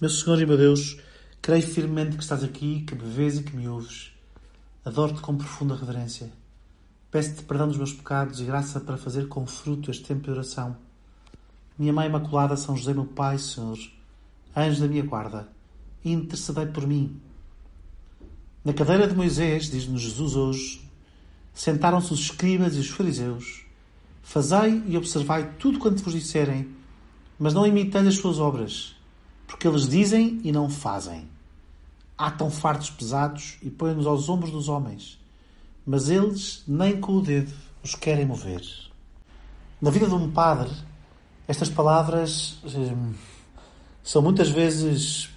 Meu Senhor e meu Deus, creio firmemente que estás aqui, que me vês e que me ouves. Adoro-te com profunda reverência. Peço-te perdão dos meus pecados e graça para fazer com fruto este tempo de oração. Minha Mãe Imaculada, São José, meu Pai, Senhor, anjo da minha guarda, intercedei por mim. Na cadeira de Moisés, diz-nos Jesus hoje, sentaram-se os escribas e os fariseus. Fazei e observai tudo quanto vos disserem, mas não imitei as suas obras, porque eles dizem e não fazem. Atam fartos pesados e põem-nos aos ombros dos homens, mas eles nem com o dedo os querem mover. Na vida de um padre, estas palavras hum, são muitas vezes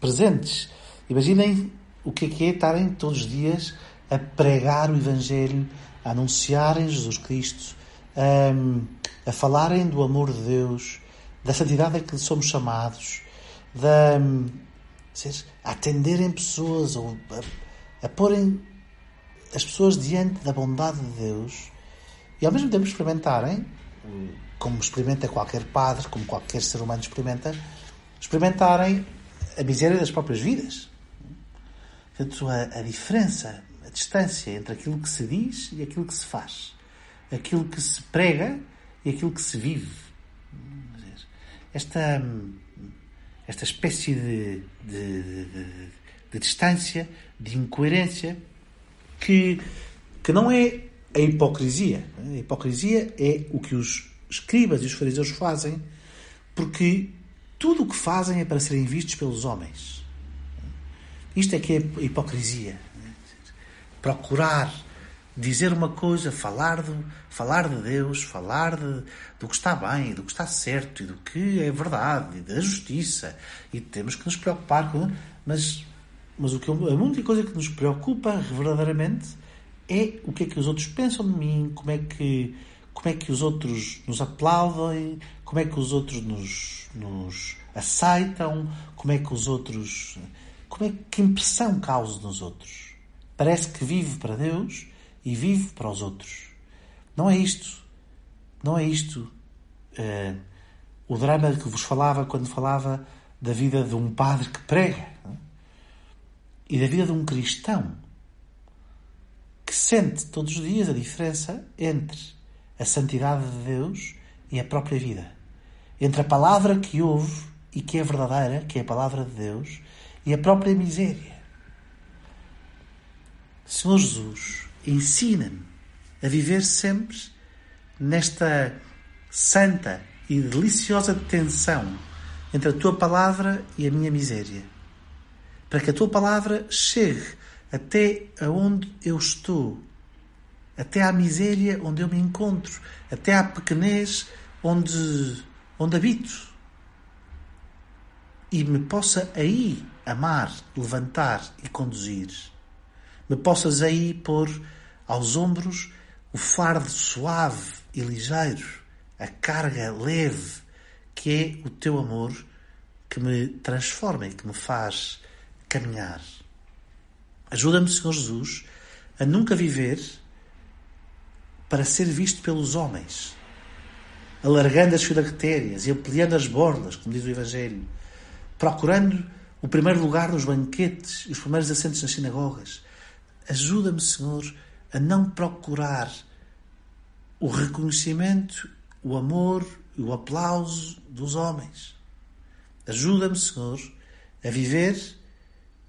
presentes. Imaginem o que é que é estarem todos os dias a pregar o Evangelho, a anunciarem Jesus Cristo, a, a falarem do amor de Deus, da santidade a que somos chamados, da, a atenderem pessoas, ou a, a porem as pessoas diante da bondade de Deus e ao mesmo tempo experimentarem, como experimenta qualquer padre, como qualquer ser humano experimenta, experimentarem a miséria das próprias vidas. Portanto, a, a diferença, a distância entre aquilo que se diz e aquilo que se faz, aquilo que se prega e aquilo que se vive. Esta, esta espécie de, de, de, de distância, de incoerência, que, que não é a hipocrisia. A hipocrisia é o que os escribas e os fariseus fazem, porque tudo o que fazem é para serem vistos pelos homens. Isto é que é a hipocrisia. Procurar dizer uma coisa, falar de, falar de Deus, falar de, do que está bem, do que está certo e do que é verdade, e da justiça. E temos que nos preocupar com. Mas mas o que eu, a única coisa que nos preocupa verdadeiramente é o que é que os outros pensam de mim, como é que, como é que os outros nos aplaudem, como é que os outros nos, nos aceitam, como é que os outros. Como é que impressão causa nos outros. Parece que vive para Deus e vive para os outros. Não é isto. Não é isto. Uh, o drama que vos falava quando falava da vida de um padre que prega. É? e da vida de um cristão que sente todos os dias a diferença entre a santidade de Deus e a própria vida. Entre a palavra que ouve e que é verdadeira, que é a palavra de Deus, e a própria miséria. Senhor Jesus, ensina-me a viver sempre nesta santa e deliciosa tensão entre a tua palavra e a minha miséria para que a tua palavra chegue até aonde eu estou, até à miséria onde eu me encontro, até à pequenez onde, onde habito. E me possa aí amar, levantar e conduzir. Me possas aí pôr aos ombros o fardo suave e ligeiro, a carga leve que é o teu amor que me transforma e que me faz caminhar. Ajuda-me, Senhor Jesus, a nunca viver para ser visto pelos homens, alargando as filactérias e ampliando as bordas, como diz o Evangelho, procurando o primeiro lugar nos banquetes e os primeiros assentos nas sinagogas. Ajuda-me, Senhor, a não procurar o reconhecimento, o amor e o aplauso dos homens. Ajuda-me, Senhor, a viver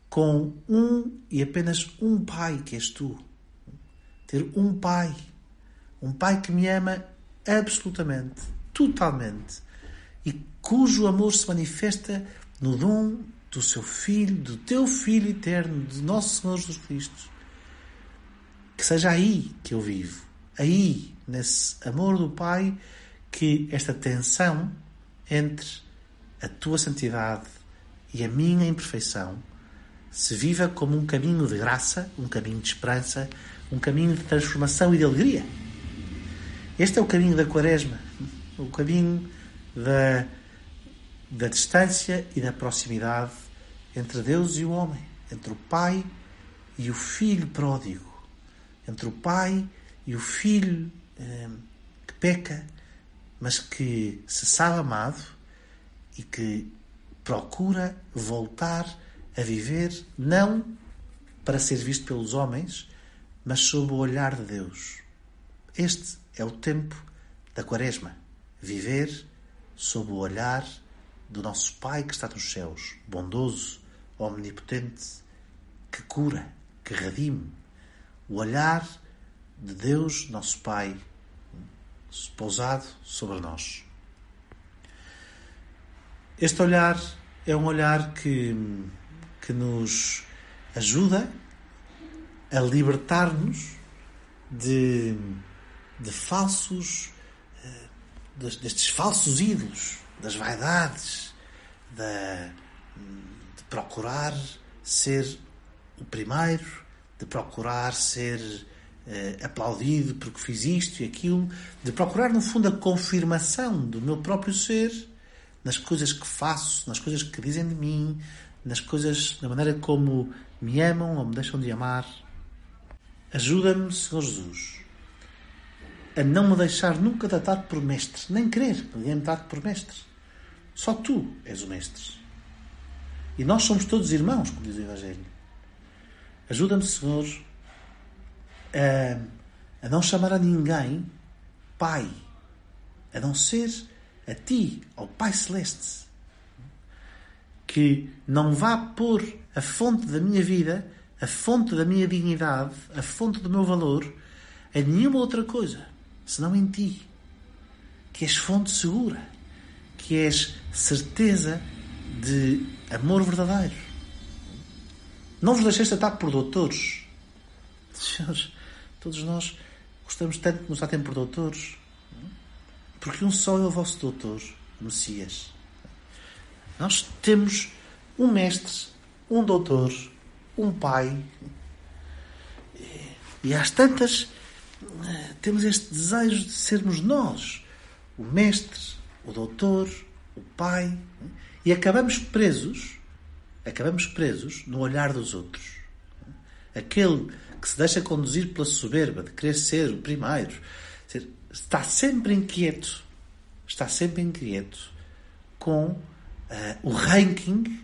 com um e apenas um pai que és tu. Ter um pai. Um pai que me ama absolutamente, totalmente e cujo amor se manifesta no dom do seu Filho, do teu Filho eterno, de nosso Senhor Jesus Cristo. Que seja aí que eu vivo, aí, nesse amor do Pai, que esta tensão entre a tua santidade e a minha imperfeição se viva como um caminho de graça, um caminho de esperança, um caminho de transformação e de alegria. Este é o caminho da Quaresma, o caminho da, da distância e da proximidade entre Deus e o homem, entre o Pai e o Filho pródigo, entre o Pai e o Filho eh, que peca, mas que se sabe amado e que procura voltar a viver não para ser visto pelos homens, mas sob o olhar de Deus. Este é o tempo da Quaresma. Viver sob o olhar do nosso Pai que está nos céus, bondoso, omnipotente, que cura, que redime. O olhar de Deus, nosso Pai, pousado sobre nós. Este olhar é um olhar que, que nos ajuda a libertar-nos de, de falsos, eh, destes falsos ídolos, das vaidades, da, de procurar ser o primeiro, de procurar ser uh, aplaudido porque fiz isto e aquilo, de procurar, no fundo, a confirmação do meu próprio ser nas coisas que faço, nas coisas que dizem de mim, nas coisas, na maneira como me amam ou me deixam de amar. Ajuda-me, Senhor Jesus, a não me deixar nunca datado por mestre, nem querer que me dado por mestre. Só tu és o mestre. E nós somos todos irmãos, como diz o Evangelho. Ajuda-me, Senhor, a, a não chamar a ninguém Pai, a não ser a Ti, ao Pai Celeste, que não vá pôr a fonte da minha vida, a fonte da minha dignidade, a fonte do meu valor, em nenhuma outra coisa, senão em Ti, que és fonte segura, que és certeza de amor verdadeiro. Não vos deixeis tratar por doutores. Senhores, Todos nós gostamos tanto de nos tratem por doutores, porque um só é o vosso doutor, Messias. Nós temos um mestre, um doutor, um pai. E às tantas temos este desejo de sermos nós, o mestre, o doutor, o pai, e acabamos presos, acabamos presos no olhar dos outros. Aquele que se deixa conduzir pela soberba de querer ser o primeiro, está sempre inquieto, está sempre inquieto com uh, o ranking,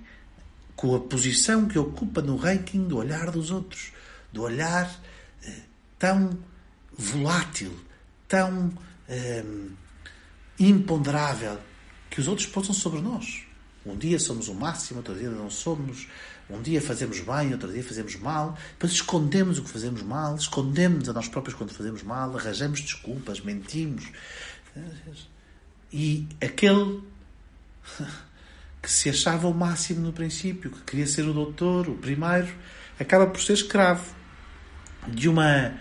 com a posição que ocupa no ranking do olhar dos outros, do olhar uh, tão volátil, tão uh, imponderável que os outros pousam sobre nós. Um dia somos o máximo, outro dia não somos. Um dia fazemos bem, outro dia fazemos mal, depois escondemos o que fazemos mal, escondemos a nós próprios quando fazemos mal, arranjamos desculpas, mentimos. E aquele que se achava o máximo no princípio, que queria ser o doutor, o primeiro, acaba por ser escravo de uma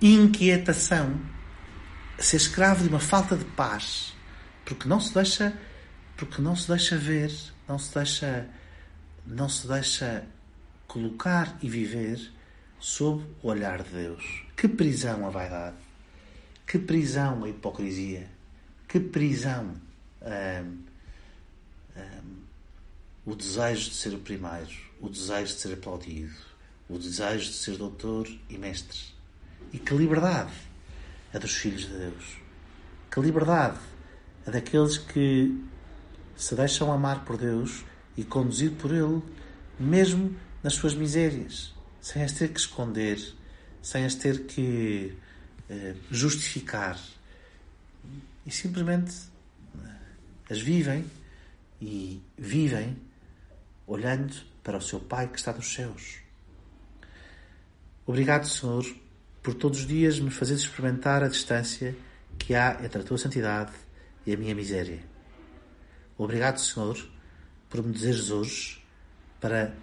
inquietação, ser escravo de uma falta de paz, porque não se deixa, porque não se deixa ver, não se deixa não se deixa colocar e viver sob o olhar de Deus. Que prisão a vaidade, que prisão a hipocrisia, que prisão hum, hum, o desejo de ser o primeiro, o desejo de ser aplaudido, o desejo de ser doutor e mestre. E que liberdade a dos filhos de Deus. Que liberdade a daqueles que se deixam amar por Deus e conduzido por Ele, mesmo nas suas misérias, sem as ter que esconder, sem as ter que eh, justificar. E simplesmente eh, as vivem e vivem olhando para o seu Pai que está nos céus. Obrigado, Senhor, por todos os dias me fazeres experimentar a distância que há entre a tua santidade e a minha miséria. Obrigado, Senhor, por me dizeres hoje para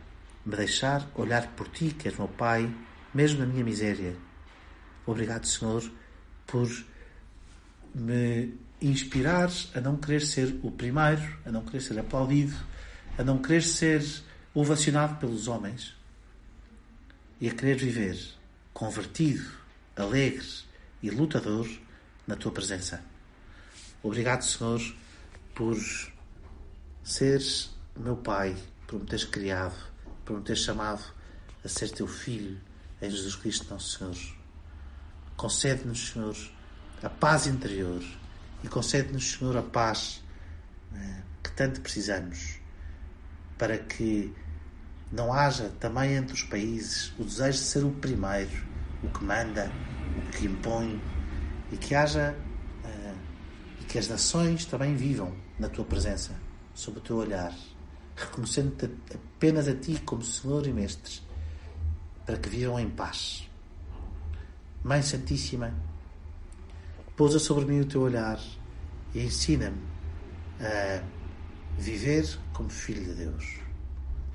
me deixar olhar por ti, que és meu Pai, mesmo na minha miséria. Obrigado, Senhor, por me inspirares a não querer ser o primeiro, a não querer ser aplaudido, a não querer ser ovacionado pelos homens e a querer viver convertido, alegre e lutador na tua presença. Obrigado, Senhor, por seres meu Pai, por me teres criado, por me teres chamado a ser teu filho em Jesus Cristo, nosso Senhor. Concede-nos, Senhor, a paz interior e concede-nos, Senhor, a paz né, que tanto precisamos. para que não haja também entre os países o desejo de ser o primeiro, o que manda, o que impõe, e que haja uh, e que as nações também vivam na tua presença, sob o teu olhar, reconhecendo-te apenas a ti como Senhor e Mestre, para que vivam em paz. Mãe Santíssima, pousa sobre mim o teu olhar e ensina-me a viver como filho de Deus.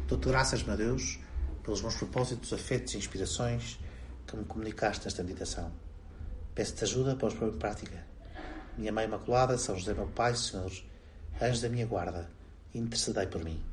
Dou-te graças, meu Deus, pelos meus propósitos, afetos e inspirações que me comunicaste nesta meditação. Peço-te ajuda para os pôr em prática. Minha Mãe Imaculada, São José, meu Pai, Senhor, anjo da minha guarda, intercedei por mim.